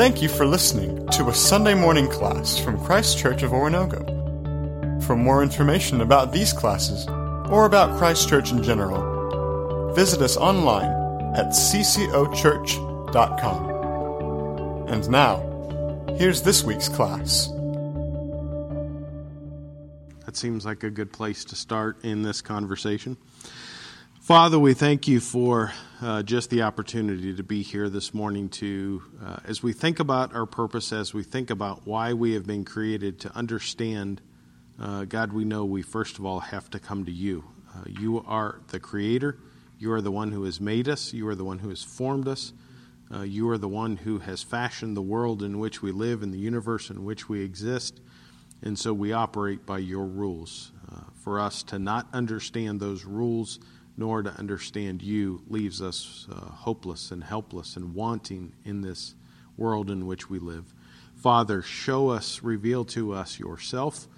Thank you for listening to a Sunday morning class from Christ Church of Oronogo. For more information about these classes or about Christ Church in general, visit us online at ccochurch.com. And now, here's this week's class. That seems like a good place to start in this conversation. Father, we thank you for uh, just the opportunity to be here this morning to, uh, as we think about our purpose, as we think about why we have been created, to understand, uh, God, we know we first of all have to come to you. Uh, you are the creator, you are the one who has made us, you are the one who has formed us, uh, you are the one who has fashioned the world in which we live and the universe in which we exist. And so we operate by your rules. Uh, for us to not understand those rules, nor to understand you leaves us uh, hopeless and helpless and wanting in this world in which we live. Father, show us, reveal to us yourself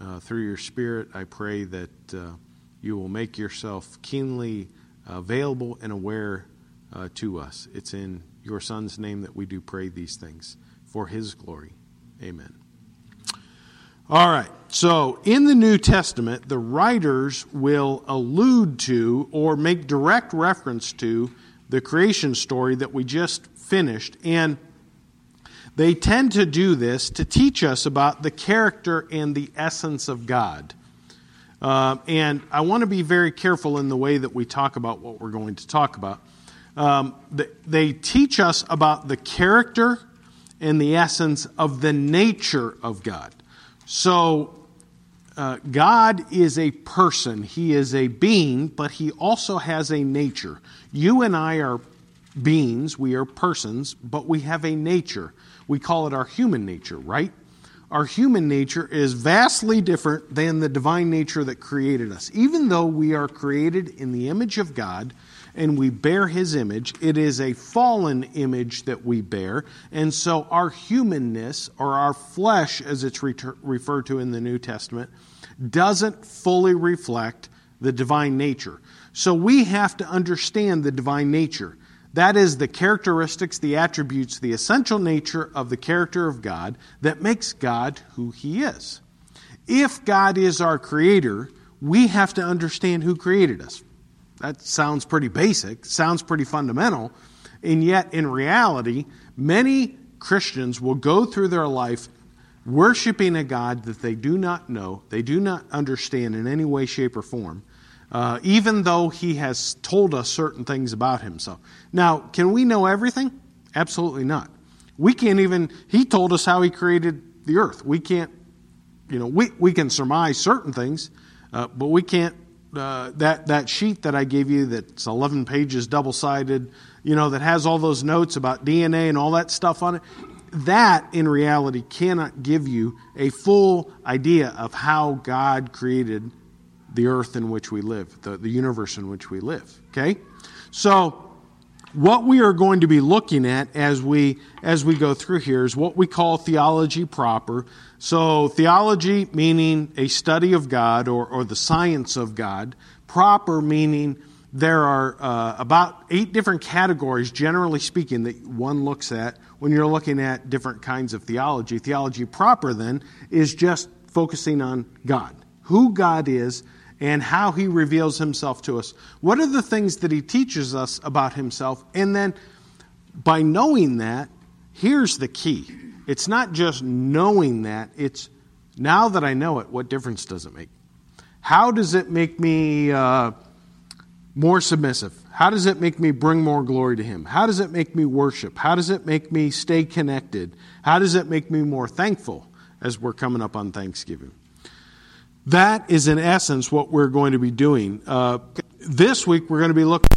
uh, through your Spirit. I pray that uh, you will make yourself keenly available and aware uh, to us. It's in your Son's name that we do pray these things for his glory. Amen. All right. So, in the New Testament, the writers will allude to or make direct reference to the creation story that we just finished. And they tend to do this to teach us about the character and the essence of God. Uh, and I want to be very careful in the way that we talk about what we're going to talk about. Um, they teach us about the character and the essence of the nature of God. So, uh, God is a person, He is a being, but He also has a nature. You and I are beings, we are persons, but we have a nature. We call it our human nature, right? Our human nature is vastly different than the divine nature that created us. Even though we are created in the image of God, and we bear his image. It is a fallen image that we bear. And so our humanness, or our flesh, as it's referred to in the New Testament, doesn't fully reflect the divine nature. So we have to understand the divine nature. That is the characteristics, the attributes, the essential nature of the character of God that makes God who he is. If God is our creator, we have to understand who created us. That sounds pretty basic, sounds pretty fundamental, and yet in reality, many Christians will go through their life worshiping a God that they do not know, they do not understand in any way, shape, or form, uh, even though He has told us certain things about Himself. Now, can we know everything? Absolutely not. We can't even, He told us how He created the earth. We can't, you know, we, we can surmise certain things, uh, but we can't uh, that that sheet that I gave you that's 11 pages double sided, you know, that has all those notes about DNA and all that stuff on it. That in reality cannot give you a full idea of how God created the earth in which we live, the, the universe in which we live. Okay? So what we are going to be looking at as we as we go through here is what we call theology proper. So theology meaning a study of god or, or the science of god. Proper meaning there are uh, about eight different categories generally speaking that one looks at when you're looking at different kinds of theology. Theology proper then is just focusing on god. Who god is and how he reveals himself to us. What are the things that he teaches us about himself? And then by knowing that, here's the key it's not just knowing that, it's now that I know it, what difference does it make? How does it make me uh, more submissive? How does it make me bring more glory to Him? How does it make me worship? How does it make me stay connected? How does it make me more thankful as we're coming up on Thanksgiving? That is, in essence, what we're going to be doing. Uh, this week, we're going to be looking